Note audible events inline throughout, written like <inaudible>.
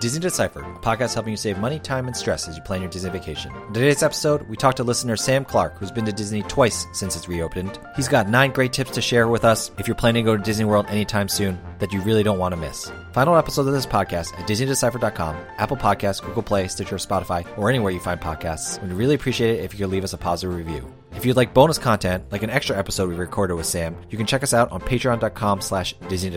Disney Deciphered, a podcast helping you save money, time, and stress as you plan your Disney vacation. In today's episode, we talked to listener Sam Clark, who's been to Disney twice since it's reopened. He's got nine great tips to share with us if you're planning to go to Disney World anytime soon that you really don't want to miss. Final episodes of this podcast at DisneyDeciphered.com, Apple Podcasts, Google Play, Stitcher, Spotify, or anywhere you find podcasts. We'd really appreciate it if you could leave us a positive review. If you'd like bonus content, like an extra episode we recorded with Sam, you can check us out on patreon.com slash Disney.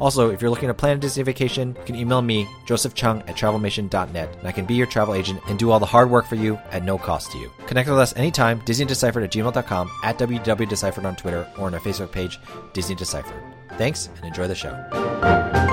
Also, if you're looking to plan a Disney vacation, you can email me, Joseph Chung at travelmation.net, and I can be your travel agent and do all the hard work for you at no cost to you. Connect with us anytime, DisneyDeciphered at gmail.com, at www.deciphered on Twitter, or on our Facebook page, Disney Deciphered. Thanks, and enjoy the show.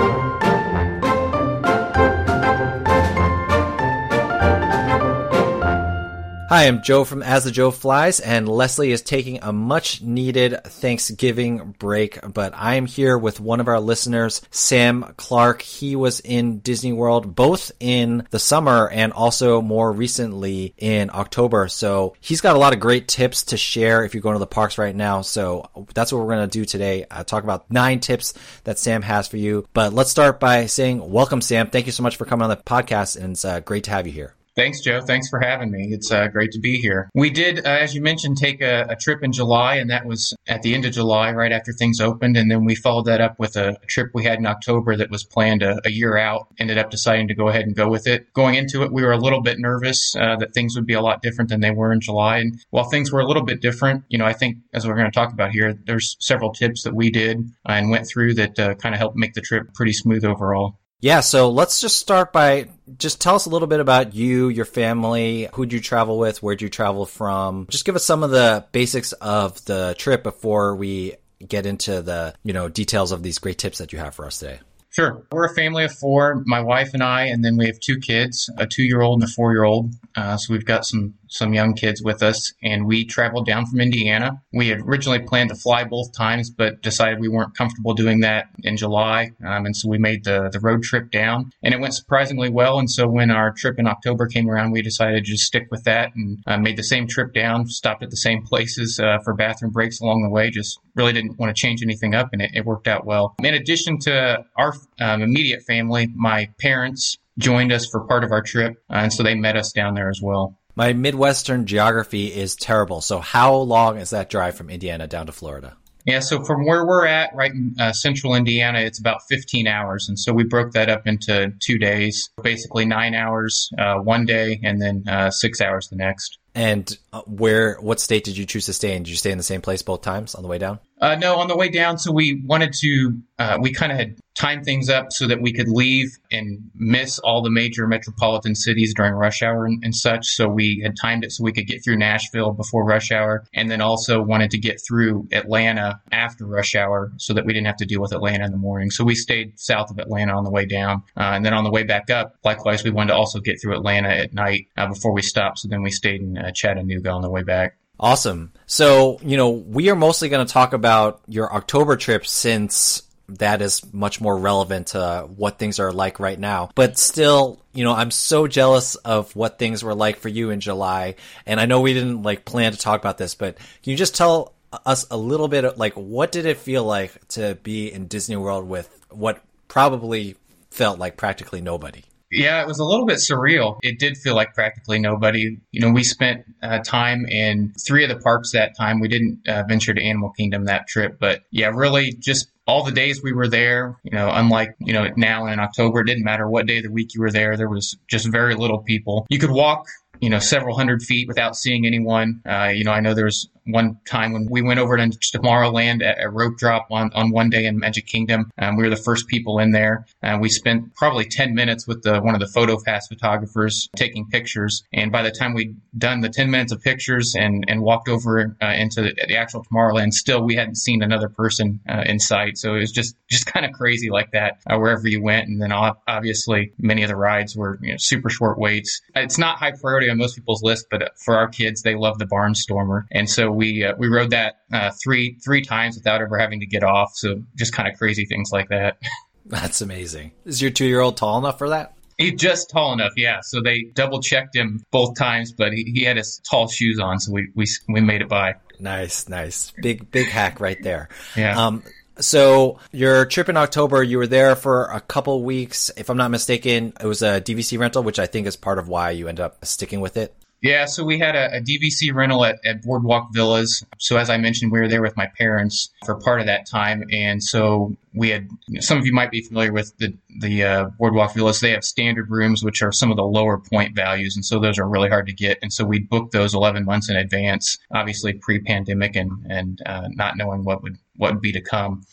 Hi, I'm Joe from As the Joe Flies, and Leslie is taking a much needed Thanksgiving break, but I'm here with one of our listeners, Sam Clark. He was in Disney World both in the summer and also more recently in October. So he's got a lot of great tips to share if you're going to the parks right now. So that's what we're going to do today. Uh, talk about nine tips that Sam has for you. But let's start by saying welcome, Sam. Thank you so much for coming on the podcast, and it's uh, great to have you here. Thanks, Joe. Thanks for having me. It's uh, great to be here. We did, uh, as you mentioned, take a, a, trip in July, and that was at the end of July, right after things opened. And then we followed that up with a, trip we had in October that was planned a, a, year out. Ended up deciding to go ahead and go with it. Going into it, we were a little bit nervous uh, that things would be a lot different than they were in July. And while things were a little bit different, you know, I think as we're going to talk about here, there's several tips that we did and went through that uh, kind of helped make the trip pretty smooth overall. Yeah, so let's just start by just tell us a little bit about you, your family, who'd you travel with, where'd you travel from. Just give us some of the basics of the trip before we get into the, you know, details of these great tips that you have for us today. Sure. We're a family of four, my wife and I, and then we have two kids, a two year old and a four year old. Uh, so we've got some, some young kids with us, and we traveled down from Indiana. We had originally planned to fly both times, but decided we weren't comfortable doing that in July. Um, and so we made the, the road trip down, and it went surprisingly well. And so when our trip in October came around, we decided to just stick with that and uh, made the same trip down, stopped at the same places uh, for bathroom breaks along the way, just really didn't want to change anything up, and it, it worked out well. In addition to our um, immediate family, my parents joined us for part of our trip, uh, and so they met us down there as well. My Midwestern geography is terrible. So, how long is that drive from Indiana down to Florida? Yeah, so from where we're at, right in uh, central Indiana, it's about 15 hours. And so we broke that up into two days, basically nine hours uh, one day and then uh, six hours the next. And uh, where, what state did you choose to stay in? Did you stay in the same place both times on the way down? Uh, no, on the way down. So we wanted to, uh, we kind of had timed things up so that we could leave and miss all the major metropolitan cities during rush hour and, and, such. So we had timed it so we could get through Nashville before rush hour, and then also wanted to get through Atlanta after rush hour so that we didn't have to deal with Atlanta in the morning. So we stayed south of Atlanta on the way down, uh, and then on the way back up, likewise, we wanted to also get through Atlanta at night uh, before we stopped. So then we stayed in uh, Chattanooga on the way back. Awesome. So, you know, we are mostly going to talk about your October trip since that is much more relevant to what things are like right now. But still, you know, I'm so jealous of what things were like for you in July. And I know we didn't like plan to talk about this, but can you just tell us a little bit of, like what did it feel like to be in Disney World with what probably felt like practically nobody? Yeah, it was a little bit surreal. It did feel like practically nobody. You know, we spent uh, time in three of the parks that time. We didn't uh, venture to Animal Kingdom that trip, but yeah, really just all the days we were there, you know, unlike, you know, now in October, it didn't matter what day of the week you were there. There was just very little people. You could walk you know, several hundred feet without seeing anyone. Uh, you know, I know there was one time when we went over to Tomorrowland at a rope drop on, on one day in Magic Kingdom. Um, we were the first people in there. Uh, we spent probably 10 minutes with the, one of the photo pass photographers taking pictures. And by the time we'd done the 10 minutes of pictures and, and walked over uh, into the, the, actual Tomorrowland, still we hadn't seen another person uh, in sight. So it was just, just kind of crazy like that uh, wherever you went. And then obviously many of the rides were you know, super short waits. It's not high priority on most people's list, but for our kids, they love the Barnstormer. And so we uh, we rode that uh, three three times without ever having to get off. So just kind of crazy things like that. <laughs> That's amazing. Is your two year old tall enough for that? He's just tall enough, yeah. So they double checked him both times, but he, he had his tall shoes on, so we, we we made it by. Nice, nice, big big hack right there. Yeah. Um, So your trip in October, you were there for a couple weeks. If I'm not mistaken, it was a DVC rental, which I think is part of why you end up sticking with it. Yeah, so we had a, a, DVC rental at, at Boardwalk Villas. So as I mentioned, we were there with my parents for part of that time, and so we had. Some of you might be familiar with the the uh, Boardwalk Villas. They have standard rooms, which are some of the lower point values, and so those are really hard to get. And so we booked those 11 months in advance, obviously pre-pandemic, and and uh, not knowing what would what would be to come.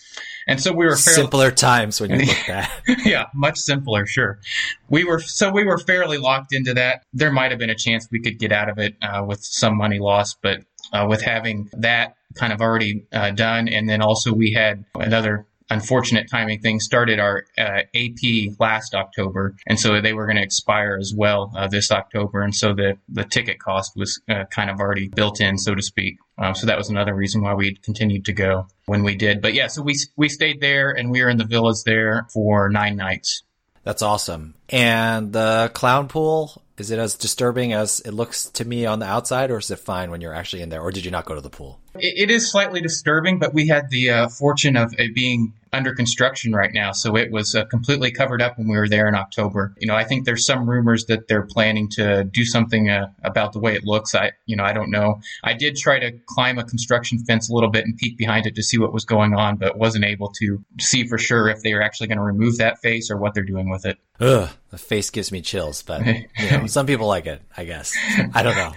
And so we were fairly, simpler times when you <laughs> look at yeah, much simpler, sure. We were so we were fairly locked into that. There might have been a chance we could get out of it uh, with some money lost, but uh, with having that kind of already uh, done, and then also we had another unfortunate timing thing started our uh, AP last October, and so they were going to expire as well uh, this October, and so the the ticket cost was uh, kind of already built in, so to speak. Um, so that was another reason why we continued to go when we did. But yeah, so we we stayed there, and we were in the villas there for nine nights. That's awesome. And the clown pool, is it as disturbing as it looks to me on the outside, or is it fine when you're actually in there, or did you not go to the pool? It, it is slightly disturbing, but we had the uh, fortune of it being under construction right now, so it was uh, completely covered up when we were there in October. You know, I think there's some rumors that they're planning to do something uh, about the way it looks. I, you know, I don't know. I did try to climb a construction fence a little bit and peek behind it to see what was going on, but wasn't able to see for sure if they are actually going to remove that face or what they're doing with it. Ugh, the face gives me chills, but you know, <laughs> some people like it. I guess I don't know.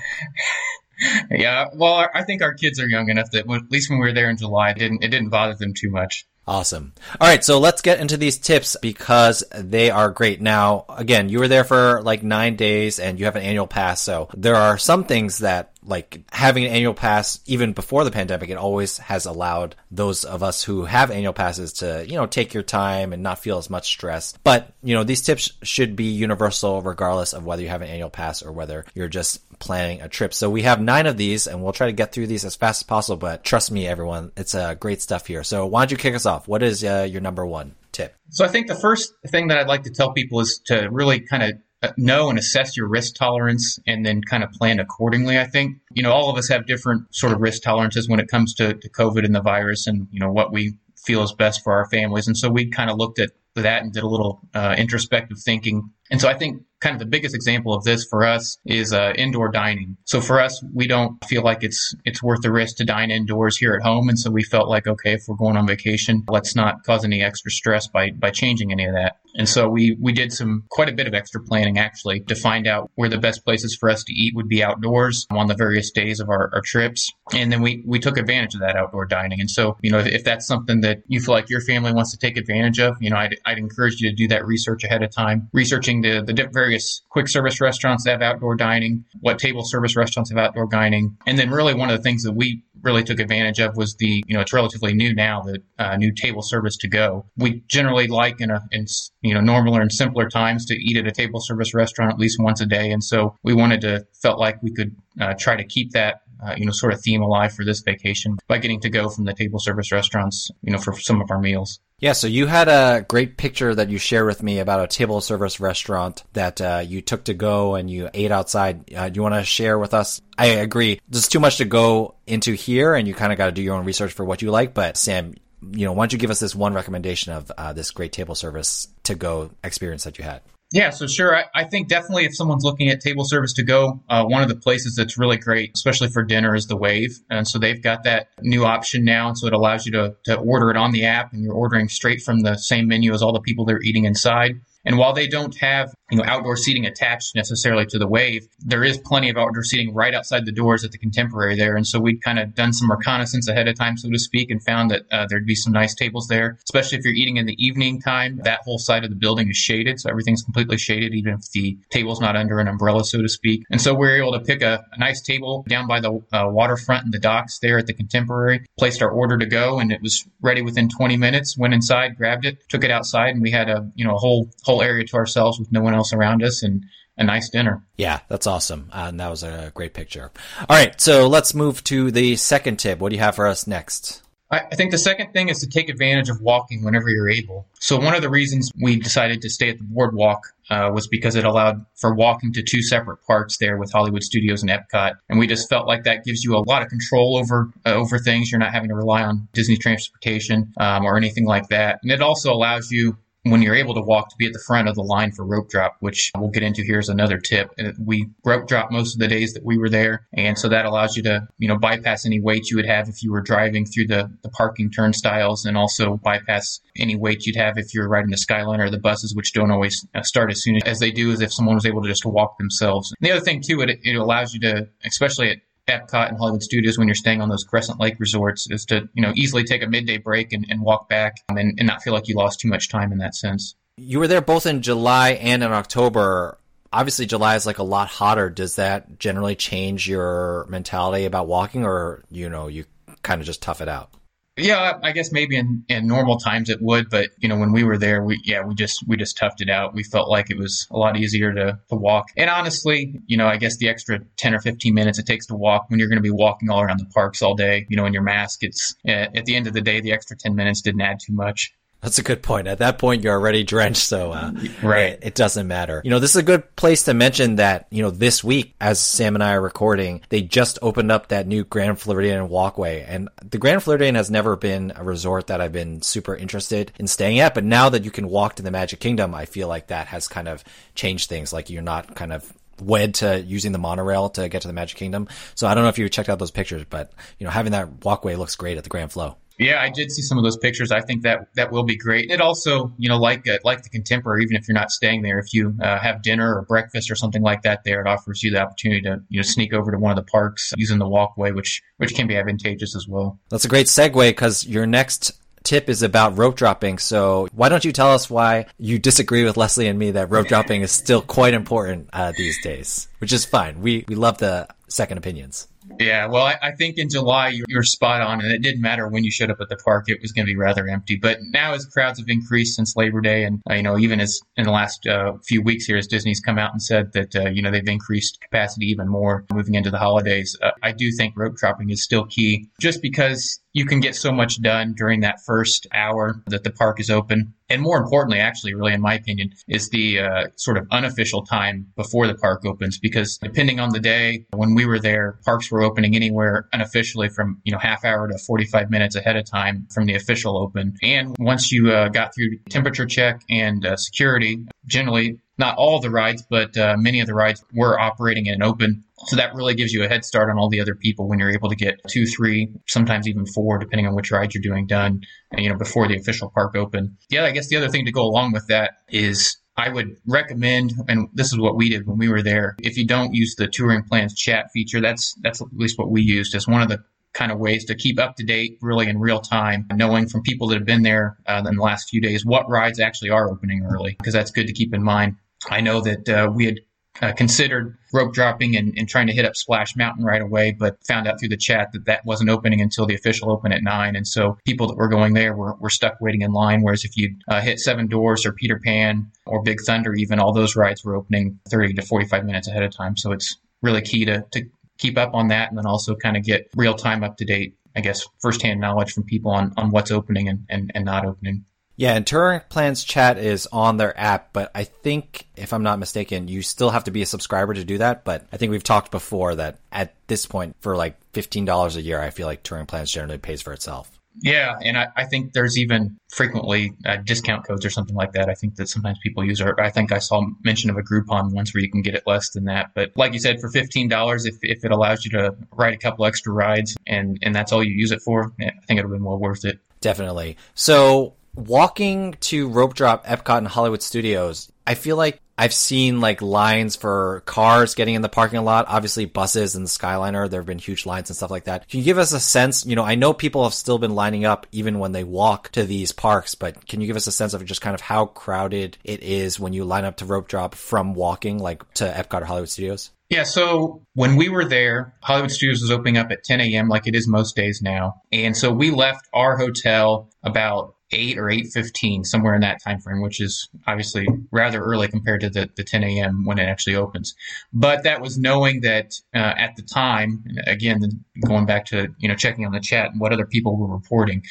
<laughs> yeah, well, I think our kids are young enough that at least when we were there in July, it didn't it didn't bother them too much. Awesome. All right, so let's get into these tips because they are great. Now, again, you were there for like nine days and you have an annual pass, so there are some things that like having an annual pass even before the pandemic it always has allowed those of us who have annual passes to you know take your time and not feel as much stress. But you know these tips should be universal regardless of whether you have an annual pass or whether you're just planning a trip. So we have nine of these and we'll try to get through these as fast as possible but trust me everyone it's uh, great stuff here. So why don't you kick us off? What is uh, your number one tip? So i think the first thing that i'd like to tell people is to really kind of know and assess your risk tolerance and then kind of plan accordingly. I think, you know, all of us have different sort of risk tolerances when it comes to, to COVID and the virus and, you know, what we feel is best for our families. And so we kind of looked at that and did a little uh, introspective thinking. And so I think kind of the biggest example of this for us is uh, indoor dining. So for us, we don't feel like it's it's worth the risk to dine indoors here at home, and so we felt like okay, if we're going on vacation, let's not cause any extra stress by by changing any of that. And so we we did some quite a bit of extra planning actually to find out where the best places for us to eat would be outdoors on the various days of our, our trips. And then we we took advantage of that outdoor dining. And so you know if, if that's something that you feel like your family wants to take advantage of, you know I'd, I'd encourage you to do that research ahead of time, researching the the various quick service restaurants that have outdoor dining, what table service restaurants have outdoor dining, and then really one of the things that we really took advantage of was the you know it's relatively new now the uh, new table service to go. We generally like in a in you know normaler and simpler times to eat at a table service restaurant at least once a day, and so we wanted to felt like we could uh, try to keep that uh, you know, sort of theme alive for this vacation by getting to go from the table service restaurants, you know, for some of our meals. Yeah, so you had a great picture that you shared with me about a table service restaurant that uh, you took to go and you ate outside. Uh, do you want to share with us? I agree. There's too much to go into here, and you kind of got to do your own research for what you like. But Sam, you know, why don't you give us this one recommendation of uh, this great table service to go experience that you had? Yeah, so sure. I, I, think definitely if someone's looking at table service to go, uh, one of the places that's really great, especially for dinner, is the Wave. And so they've got that new option now. And so it allows you to, to order it on the app and you're ordering straight from the same menu as all the people that are eating inside. And while they don't have, you know, outdoor seating attached necessarily to the wave, there is plenty of outdoor seating right outside the doors at the contemporary there. And so we'd kind of done some reconnaissance ahead of time, so to speak, and found that uh, there'd be some nice tables there, especially if you're eating in the evening time. That whole side of the building is shaded, so everything's completely shaded, even if the table's not under an umbrella, so to speak. And so we are able to pick a, a nice table down by the uh, waterfront and the docks there at the contemporary, placed our order to go, and it was ready within 20 minutes. Went inside, grabbed it, took it outside, and we had a, you know, a whole whole area to ourselves with no one else around us and a nice dinner. Yeah, that's awesome. Uh, and that was a great picture. All right, so let's move to the second tip. What do you have for us next? I think the second thing is to take advantage of walking whenever you're able. So one of the reasons we decided to stay at the boardwalk uh, was because it allowed for walking to two separate parks there with Hollywood Studios and Epcot, and we just felt like that gives you a lot of control over uh, over things. You're not having to rely on Disney transportation um, or anything like that, and it also allows you when you're able to walk to be at the front of the line for rope drop, which we'll get into here as another tip. Uh, we rope drop most of the days that we were there. And so that allows you to, you know, bypass any wait you would have if you were driving through the, the parking turnstiles and also bypass any wait you'd have if you're riding the Skyliner or the buses, which don't always uh, start as soon as they do as if someone was able to just walk themselves. And the other thing too, it, it allows you to, especially at Epcot and Hollywood Studios when you're staying on those Crescent Lake resorts is to, you know, easily take a midday break and, and walk back and, and not feel like you lost too much time in that sense. You were there both in July and in October. Obviously, July is like a lot hotter. Does that generally change your mentality about walking, or you know, you kind of just tough it out? Yeah, I guess maybe in, in normal times it would, but you know, when we were there, we yeah, we just we just toughed it out. We felt like it was a lot easier to, to walk. And honestly, you know, I guess the extra ten or fifteen minutes it takes to walk when you're going to be walking all around the parks all day, you know, in your mask, it's eh, at the end of the day, the extra ten minutes didn't add too much. That's a good point. At that point, you're already drenched, so uh, right, it, it, doesn't matter. You know, this is a good place to mention that you know this week, as Sam and I are recording, they just opened up that new Grand Floridian walkway, and the Grand Floridian has never been a resort that I've been super interested in staying at. But now that you can walk to the Magic Kingdom, I feel like that has kind of changed things. Like you're not kind of wed to using the monorail to get to the Magic Kingdom. So I don't know if you checked out those pictures, but you know, having that walkway looks great at the Grand Flow. Yeah, I did see some of those pictures. I think that that will be great. It also, you know, like uh, like the contemporary, even if you're not staying there, if you uh, have dinner or breakfast or something like that there, it offers you the opportunity to you know sneak over to one of the parks using the walkway, which which can be advantageous as well. That's a great segue because your next tip is about rope dropping. So why don't you tell us why you disagree with Leslie and me that rope dropping is still quite important uh, these days? Which is fine. We we love the second opinions. Yeah, well, I, I, think in July you, were spot on, and it didn't matter when you showed up at the park; it was going to be rather empty. But now, as crowds have increased since Labor Day, and uh, you know, even as in the last uh, few weeks here, as Disney's come out and said that uh, you know they've increased capacity even more moving into the holidays, uh, I do think rope dropping is still key, just because you can get so much done during that first hour that the park is open. And more importantly, actually, really, in my opinion, is the uh, sort of unofficial time before the park opens. Because depending on the day, when we were there, parks were opening anywhere unofficially from you know half hour to 45 minutes ahead of time from the official open. And once you uh, got through temperature check and uh, security, generally not all the rides, but uh, many of the rides were operating in open. So that really gives you a head start on all the other people when you're able to get two, three, sometimes even four, depending on which ride you're doing done, you know, before the official park open. Yeah, I guess the other thing to go along with that is I would recommend, and this is what we did when we were there. If you don't use the touring plans chat feature, that's that's at least what we used as one of the kind of ways to keep up to date, really in real time, knowing from people that have been there uh, in the last few days what rides actually are opening early, because that's good to keep in mind. I know that uh, we had uh, considered rope dropping and, and, trying to hit up Splash Mountain right away, but found out through the chat that that wasn't opening until the official open at nine. And so people that were going there were, were stuck waiting in line. Whereas if you uh, hit Seven Dwarfs or Peter Pan or Big Thunder, even all those rides were opening 30 to 45 minutes ahead of time. So it's really key to, to keep up on that and then also kind of get real time up to date, I guess, firsthand knowledge from people on, on what's opening and, and, and not opening. Yeah, and Touring Plans Chat is on their app, but I think, if I'm not mistaken, you still have to be a subscriber to do that. But I think we've talked before that at this point, for like $15 a year, I feel like Touring Plans generally pays for itself. Yeah, and I, I think there's even frequently uh, discount codes or something like that. I think that sometimes people use, or I think I saw mention of a Groupon once where you can get it less than that. But like you said, for fifteen dollars, if, if it allows you to ride a couple extra rides and and that's all you use it for, I think it would been well worth it. Definitely. So walking to rope drop Epcot and Hollywood Studios, I feel like I've seen like lines for cars getting in the parking lot. Obviously, buses and the Skyliner, there have been huge lines and stuff like that. Can you give us a sense? You know, I know people have still been lining up even when they walk to these parks, but can you give us a sense of just kind of how crowded it is when you line up to rope drop from walking, like to Epcot or Hollywood Studios? Yeah, so when we were there, Hollywood Studios was opening up at 10 a.m. like it is most days now. And so we left our hotel about 8 or 8.15 somewhere in that time frame which is obviously rather early compared to the, the 10 a.m when it actually opens. But that was knowing that uh, at the time again going back to you know checking on the chat and what other people were reporting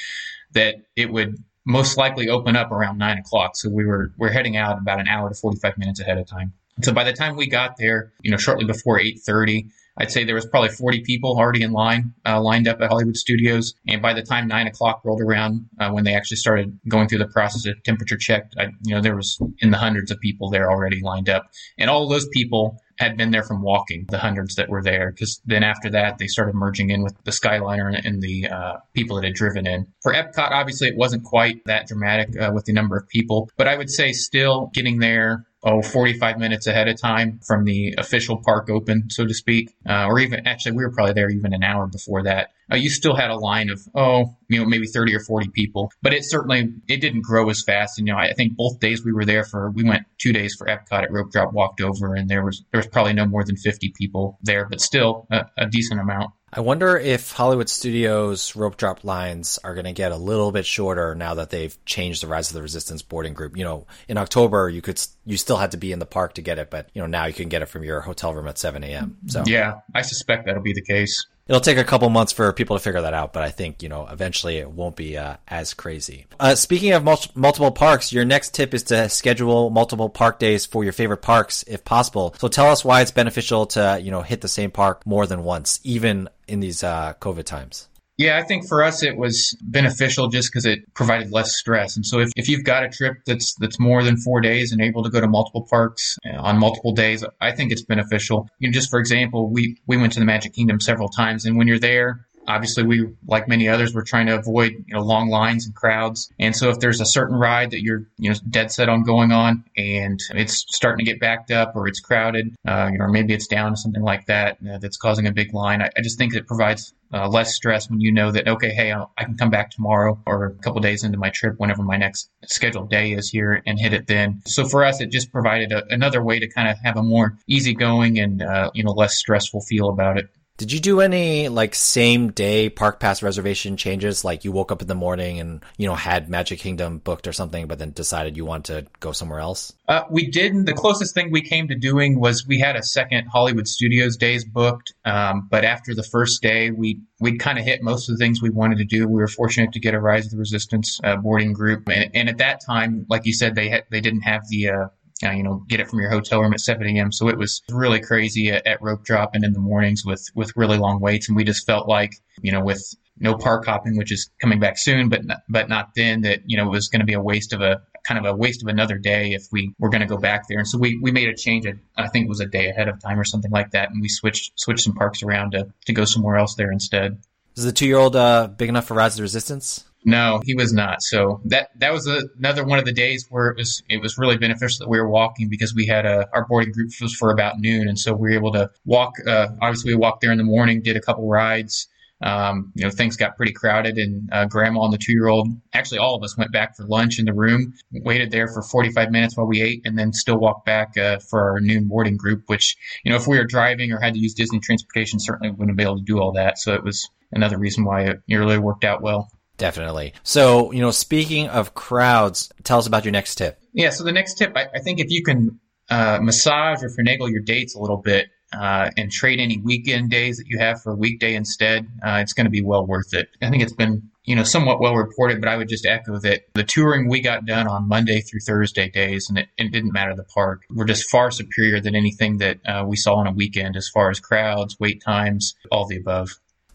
that it would most likely open up around 9 o'clock. So we were we're heading out about an hour to 45 minutes ahead of time so by the time we got there you know shortly before 8.30 I'd say there was probably 40 people already in line, uh, lined up at Hollywood Studios. And by the time nine o'clock rolled around, uh, when they actually started going through the process of temperature check, I, you know, there was in the hundreds of people there already lined up. And all those people had been there from walking, the hundreds that were there. Because then after that, they started merging in with the Skyliner and the uh, people that had driven in. For Epcot, obviously, it wasn't quite that dramatic uh, with the number of people, but I would say still getting there oh, 45 minutes ahead of time from the official park open, so to speak. Uh, or even, actually, we were probably there even an hour before that. Uh, you still had a line of, oh, you know, maybe 30 or 40 people, but it certainly, it didn't grow as fast. And, you know, I think both days we were there for, we went two days for Epcot at Rope Drop, walked over, and there was, there was probably no more than 50 people there, but still a, a decent amount. I wonder if Hollywood Studios rope drop lines are going to get a little bit shorter now that they've changed the Rise of the Resistance boarding group. You know, in October you could you still had to be in the park to get it, but you know now you can get it from your hotel room at 7 a.m. So yeah, I suspect that'll be the case it'll take a couple months for people to figure that out, but I think you know eventually it won't be uh, as crazy. Uh, speaking of mul- multiple parks, your next tip is to schedule multiple park days for your favorite parks if possible. So tell us why it's beneficial to you know hit the same park more than once, even in these uh, COVID times. Yeah, I think for us it was beneficial just because it provided less stress. And so if, if you've got a trip that's that's more than four days and able to go to multiple parks uh, on multiple days, I think it's beneficial. You know, just for example, we we went to the Magic Kingdom several times, and when you're there, obviously we like many others we're trying to avoid you know long lines and crowds. And so if there's a certain ride that you're you know dead set on going on and it's starting to get backed up or it's crowded uh, you know or maybe it's down something like that uh, that's causing a big line I, I just think it provides uh, less stress when you know that okay hey I'll, i can come back tomorrow or a couple days into my trip whenever my next scheduled day is here and hit it then. So for us it just provided a, another way to kind of have a more easygoing and uh, you know less stressful feel about it did you do any like same day park pass reservation changes? Like you woke up in the morning and you know had Magic Kingdom booked or something, but then decided you want to go somewhere else? Uh, we didn't. The closest thing we came to doing was we had a second Hollywood Studios days booked, um, but after the first day, we we kind of hit most of the things we wanted to do. We were fortunate to get a Rise of the Resistance uh, boarding group, and, and, at that time, like you said, they had, they didn't have the uh, uh, you know, get it from your hotel room at 7 a.m. So it was really crazy at, at, rope drop and in the mornings with, with really long waits. And we just felt like, you know, with no park hopping, which is coming back soon, but, not, but not then that, you know, it was going to be a waste of a kind of a waste of another day if we were going to go back there. And so we, we made a change. I think it was a day ahead of time or something like that. And we switched, switched some parks around to, to go somewhere else there instead. Is the two year old uh, big enough for Rise of Resistance? No, he was not. So that that was a, another one of the days where it was it was really beneficial that we were walking because we had a our boarding group was for about noon, and so we were able to walk. Uh, obviously, we walked there in the morning, did a couple rides. Um, you know, things got pretty crowded, and uh, Grandma and the two year old, actually, all of us went back for lunch in the room, waited there for 45 minutes while we ate, and then still walked back uh, for our noon boarding group. Which, you know, if we were driving or had to use Disney transportation, certainly wouldn't be able to do all that. So it was another reason why it really worked out well. Definitely. So, you know, speaking of crowds, tell us about your next tip. Yeah. So the next tip, I, I think if you can uh, massage or finagle your dates a little bit uh, and trade any weekend days that you have for a weekday instead, uh, it's going to be well worth it. I think it's been, you know, somewhat well reported, but I would just echo that the touring we got done on Monday through Thursday days, and it, it didn't matter the park, were just far superior than anything that uh, we saw on a weekend as far as crowds, wait times, all the above.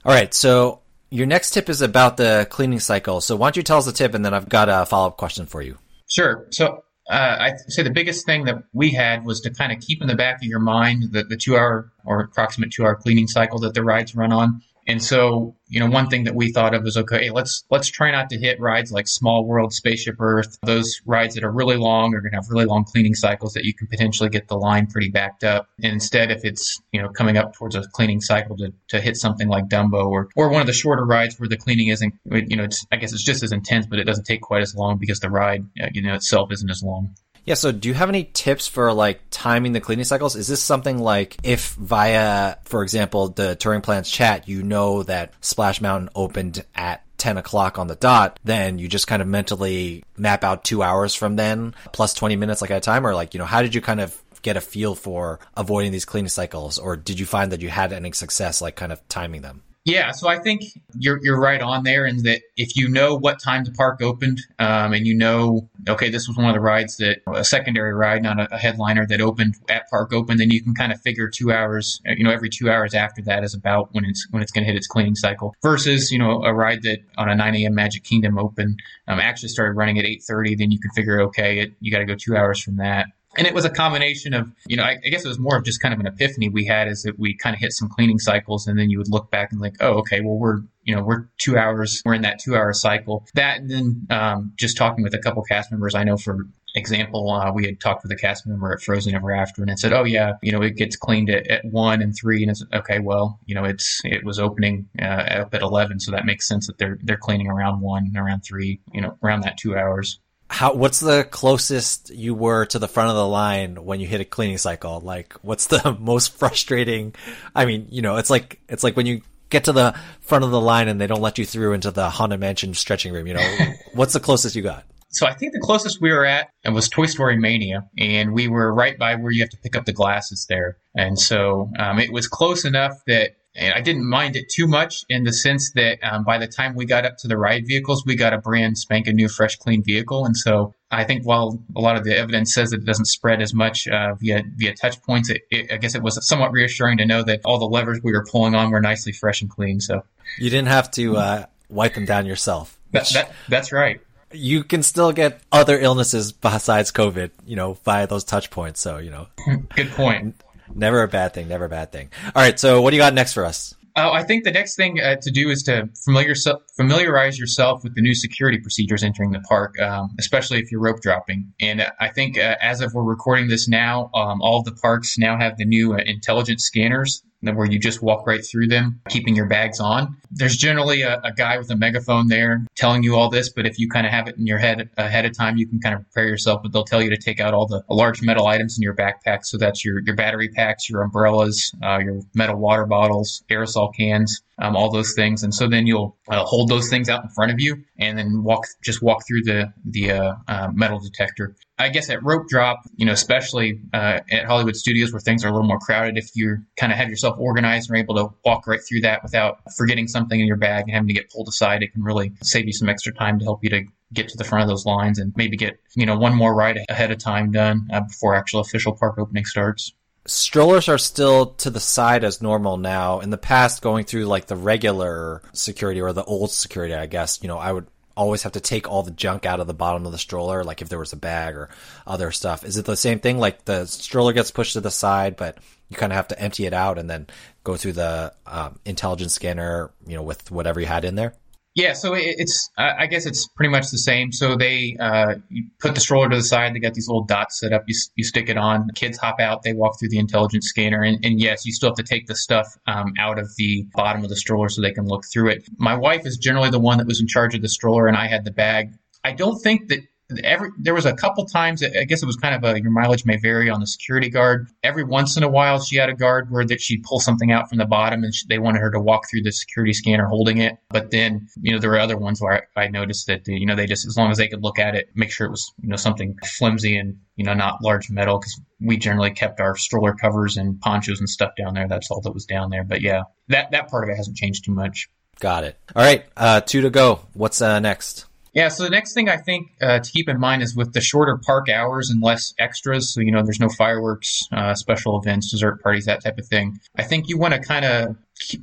All right. So your next tip is about the cleaning cycle. So why don't you tell us the tip, and then I've got a follow up question for you. Sure. So uh, I say the biggest thing that we had was to kind of keep in the back of your mind the, the two hour or approximate two hour cleaning cycle that the rides run on. And so, you know, one thing that we thought of was okay, let's let's try not to hit rides like Small World, Spaceship Earth, those rides that are really long are going to have really long cleaning cycles that you can potentially get the line pretty backed up. And instead, if it's you know coming up towards a cleaning cycle to, to hit something like Dumbo or or one of the shorter rides where the cleaning isn't, you know, I guess it's just as intense, but it doesn't take quite as long because the ride uh, you know itself isn't as long. Yeah, so do you have any tips for like timing the cleaning cycles? Is this something like if via, for example, the Touring Plans chat, you know that Splash Mountain opened at 10 o'clock on the dot, then you just kind of mentally map out two hours from then plus 20 minutes like at a time? Or like, you know, how did you kind of get a feel for avoiding these cleaning cycles? Or did you find that you had any success like kind of timing them? Yeah, so I think you're you're right on there, in that if you know what time the park opened, um, and you know, okay, this was one of the rides that a secondary ride, not a, a, headliner that opened at park open, then you can kind of figure two hours, you know, every two hours after that is about when it's when it's going to hit its cleaning cycle. Versus, you know, a ride that on a 9 a.m. Magic Kingdom open um, actually started running at 8:30, then you can figure, okay, it, you got to go two hours from that. And it was a combination of, you know, I, I, guess it was more of just kind of an epiphany we had is that we kind of hit some cleaning cycles and then you would look back and like, oh, okay, well, we're, you know, we're two hours, we're in that two hour cycle. That and then um, just talking with a couple cast members, I know for example, uh, we had talked with a cast member at Frozen Ever After and it said, oh, yeah, you know, it gets cleaned at, at one and three. And it's okay, well, you know, it's, it was opening uh, up at 11. So that makes sense that they're, they're cleaning around one, around three, you know, around that two hours how what's the closest you were to the front of the line when you hit a cleaning cycle? Like what's the <laughs> most frustrating? I mean you know it's like it's like when you get to the front of the line and they don't let you through into the haunted mansion stretching room you know? <laughs> What's the closest you got? So I think the closest we were at was Toy Story Mania, and we were right by where you have to pick up the glasses there. And so um, it was close enough that and I didn't mind it too much in the sense that um, by the time we got up to the ride vehicles, we got a brand spanking new, fresh, clean vehicle. And so I think while a lot of the evidence says that it doesn't spread as much uh, via via touch points, it, it, I guess it was somewhat reassuring to know that all the levers we were pulling on were nicely fresh and clean. So you didn't have to uh, wipe them down yourself. That, that, that's right. You can still get other illnesses besides COVID, you know, via those touch points. So you know, good point. Never a bad thing. Never a bad thing. All right. So what do you got next for us? Uh, I think the next thing uh, to do is to familiar, familiarize yourself with the new security procedures entering the park, um, especially if you're rope dropping. And I think uh, as of we're recording this now, um, all of the parks now have the new uh, intelligent scanners where you just walk right through them, keeping your bags on. There's generally a, a, guy with a megaphone there telling you all this, but if you kind of have it in your head ahead of time, you can kind of prepare yourself. But they'll tell you to take out all the large metal items in your backpack. So that's your, your battery packs, your umbrellas, uh, your metal water bottles, aerosol cans, um, all those things. And so then you'll uh, hold those things out in front of you and then walk, just walk through the, the uh, uh, metal detector. I guess at rope drop, you know, especially uh, at Hollywood studios where things are a little more crowded, if you kind of have yourself organized and are able to walk right through that without forgetting something in your bag and having to get pulled aside, it can really save you some extra time to help you to get to the front of those lines and maybe get, you know, one more ride ahead of time done uh, before actual official park opening starts strollers are still to the side as normal now. In the past, going through like the regular security or the old security, I guess, you know, I would always have to take all the junk out of the bottom of the stroller, like if there was a bag or other stuff. Is it the same thing? Like the stroller gets pushed to the side, but you kind of have to empty it out and then go through the um, intelligence scanner, you know, with whatever you had in there? Yeah, so it's I guess it's pretty much the same. So they uh, you put the stroller to the side. They got these little dots set up. You, you stick it on. Kids hop out. They walk through the intelligence scanner, and, and yes, you still have to take the stuff um, out of the bottom of the stroller so they can look through it. My wife is generally the one that was in charge of the stroller, and I had the bag. I don't think that every there was a couple times i guess it was kind of a your mileage may vary on the security guard. Every once in a while she had a guard where that she'd pull something out from the bottom and she, they wanted her to walk through the security scanner holding it. But then you know there were other ones where i, I noticed that you know they just as long as they could look at it make sure it was you know something flimsy and you know not large metal because we generally kept our stroller covers and ponchos and stuff down there. That's all that was down there. But yeah that that part of it hasn't changed too much. Got it. All right uh two to go. What's uh next yeah, so the next thing I think uh, to keep in mind is with the shorter park hours and less extras, so you know there's no fireworks, uh, special events, dessert parties, that type of thing. I think you want to kind of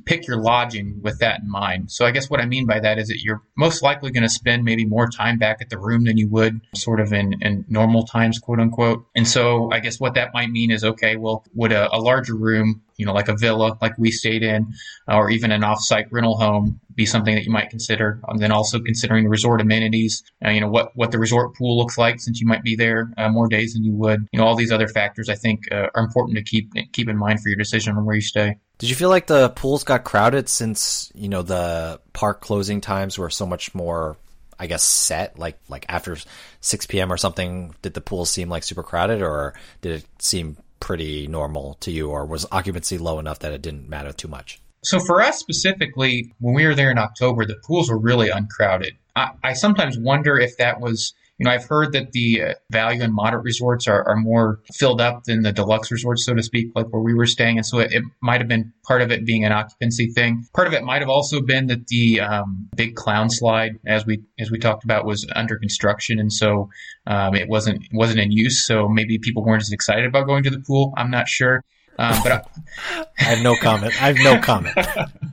pick your lodging with that in mind. So I guess what I mean by that is that you're most likely going to spend maybe more time back at the room than you would sort of in, in normal times, quote unquote. And so I guess what that might mean is, okay, well, would a, a larger room, you know, like a villa, like we stayed in, or even an offsite rental home be something that you might consider. And then also considering resort amenities, uh, you know, what, what the resort pool looks like since you might be there uh, more days than you would. You know, all these other factors I think uh, are important to keep, keep in mind for your decision on where you stay. Did you feel like the pools got crowded since you know the park closing times were so much more, I guess, set? Like like after six p.m. or something, did the pools seem like super crowded, or did it seem pretty normal to you, or was occupancy low enough that it didn't matter too much? So for us specifically, when we were there in October, the pools were really uncrowded. I, I sometimes wonder if that was you know, I've heard that the uh, value and moderate resorts are, are more filled up than the deluxe resorts, so to speak, like where we were staying. And so it, it might have been part of it being an occupancy thing. Part of it might have also been that the um, big clown slide, as we as we talked about, was under construction, and so um, it wasn't wasn't in use. So maybe people weren't as excited about going to the pool. I'm not sure. Um, but I, <laughs> I, have no comment. I have no comment. <laughs>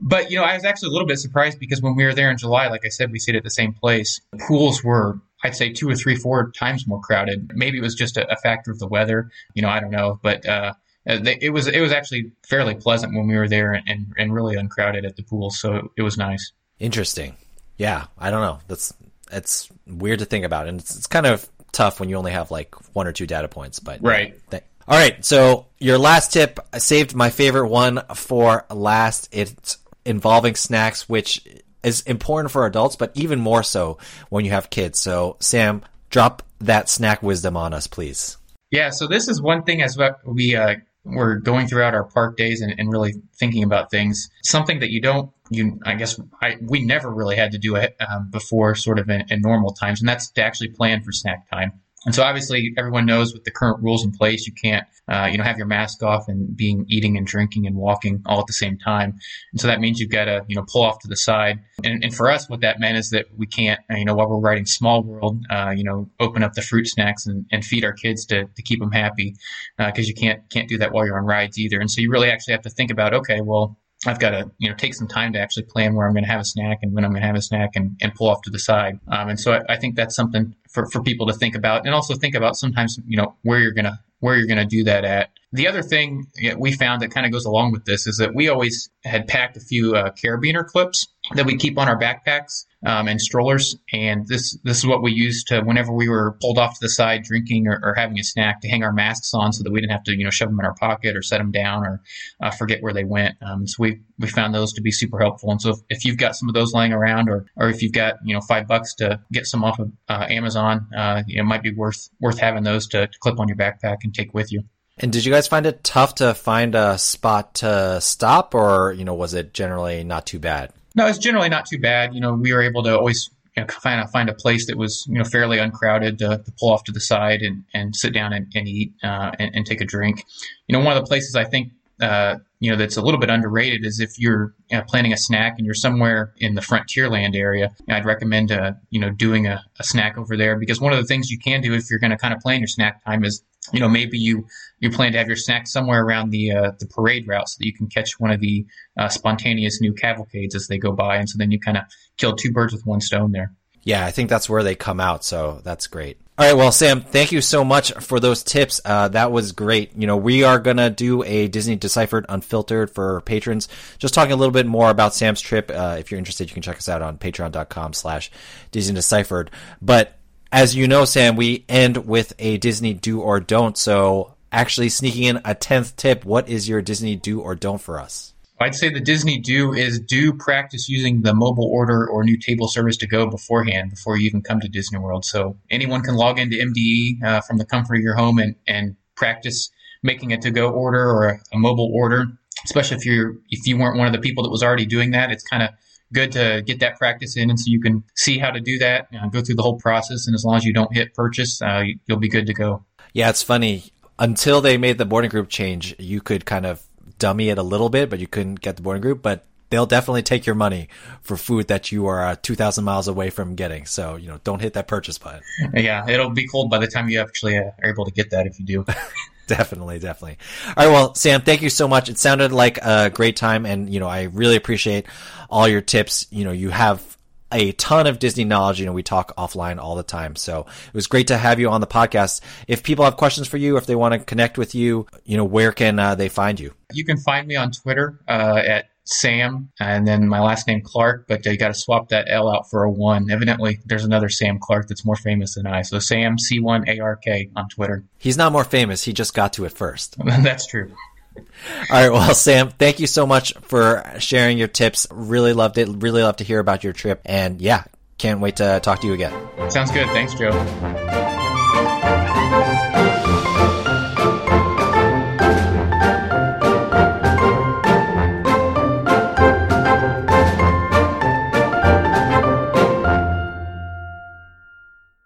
but you know, I was actually a little bit surprised because when we were there in July, like I said, we stayed at the same place. The Pools were, I'd say, two or three, four times more crowded. Maybe it was just a, a factor of the weather. You know, I don't know, but uh, it was it was actually fairly pleasant when we were there and, and, and really uncrowded at the pool. So it was nice. Interesting. Yeah, I don't know. That's it's weird to think about, and it's, it's kind of tough when you only have like one or two data points. But right. Th- all right. So your last tip, I saved my favorite one for last. It's involving snacks, which is important for adults, but even more so when you have kids. So Sam, drop that snack wisdom on us, please. Yeah. So this is one thing as we uh, we're going throughout our park days and, and, really thinking about things. Something that you don't, you I guess I, we never really had to do it um, before, sort of in, in normal times, and that's to actually plan for snack time. And so obviously everyone knows with the current rules in place, you can't, uh, you know, have your mask off and being eating and drinking and walking all at the same time. And so that means you've got to, you know, pull off to the side. And, and for us, what that meant is that we can't, you know, while we're writing Small World, uh, you know, open up the fruit snacks and, and feed our kids to, to keep them happy, because uh, you can't can't do that while you're on rides either. And so you really actually have to think about, okay, well, I've got to, you know, take some time to actually plan where I'm going to have a snack and when I'm going to have a snack and, and pull off to the side. Um, and so I, I, think that's something for, for people to think about and also think about sometimes, you know, where you're going to, where you're to do that at. The other thing we found that kind of goes along with this is that we always had packed a few uh, carabiner clips that we keep on our backpacks um, and strollers. And this this is what we used to whenever we were pulled off to the side drinking or, or, having a snack to hang our masks on so that we didn't have to you know shove them in our pocket or set them down or uh, forget where they went. Um, so we we found those to be super helpful. And so if, if, you've got some of those lying around or or if you've got you know five bucks to get some off of uh, Amazon, uh, it might be worth worth having those to, to clip on your backpack and take with you. And did you guys find it tough to find a spot to stop, or you know, was it generally not too bad? No, it's generally not too bad. You know, we were able to always you know, find a, find a place that was you know fairly uncrowded to, to pull off to the side and, and sit down and, and eat uh, and, and, take a drink. You know, one of the places I think uh, you know that's a little bit underrated is if you're you know, planning a snack and you're somewhere in the Frontierland area. I'd recommend uh, you know doing a, a snack over there because one of the things you can do if you're going to kind of plan your snack time is you know maybe you you plan to have your snack somewhere around the uh, the parade route so that you can catch one of the uh, spontaneous new cavalcades as they go by. And so then you kind of kill two birds with one stone there. Yeah i think that's where they come out so that's great. All right well sam thank you so much for those tips. Uh, that was great. You know we are gonna do a disney deciphered unfiltered for patrons. Just talking a little bit more about sam's trip. Uh, if you're interested you can check us out on patreon.com slash disney deciphered. But as you know, Sam, we end with a Disney do or don't. So, actually sneaking in a 10th tip, what is your Disney do or don't for us? I'd say the Disney do is do practice using the mobile order or new table service to go beforehand before you even come to Disney World. So anyone can log into MDE uh, from the comfort of your home and, and practice making a to go order or a, a mobile order. Especially if you're if you weren't one of the people that was already doing that, it's kind of good to get that practice in, and so you can see how to do that, you know, go through the whole process, and as long as you don't hit purchase, uh, you'll be good to go. Yeah, it's funny. Until they made the boarding group change, you could kind of dummy it a little bit, but you couldn't get the boarding group. But they'll definitely take your money for food that you are uh, 2,000 miles away from getting. So, you know, don't hit that purchase button. Yeah, it'll be cold by the time you actually uh, are able to get that if you do. <laughs> definitely, definitely. All right, well, Sam, thank you so much. It sounded like a great time, and you know, I really appreciate all your tips. You know, you have a ton of Disney knowledge. You know, we talk offline all the time. So it was great to have you on the podcast. If people have questions for you, if they want to connect with you, you know, where can uh, they find you? You can find me on Twitter uh, at Sam, and then my last name Clark, but you got to swap that L out for a one. Evidently, there's another Sam Clark that's more famous than I. So Sam C1ARK on Twitter. He's not more famous. He just got to it first. <laughs> that's true. All right. Well, Sam, thank you so much for sharing your tips. Really loved it. Really love to hear about your trip. And yeah, can't wait to talk to you again. Sounds good. Thanks, Joe.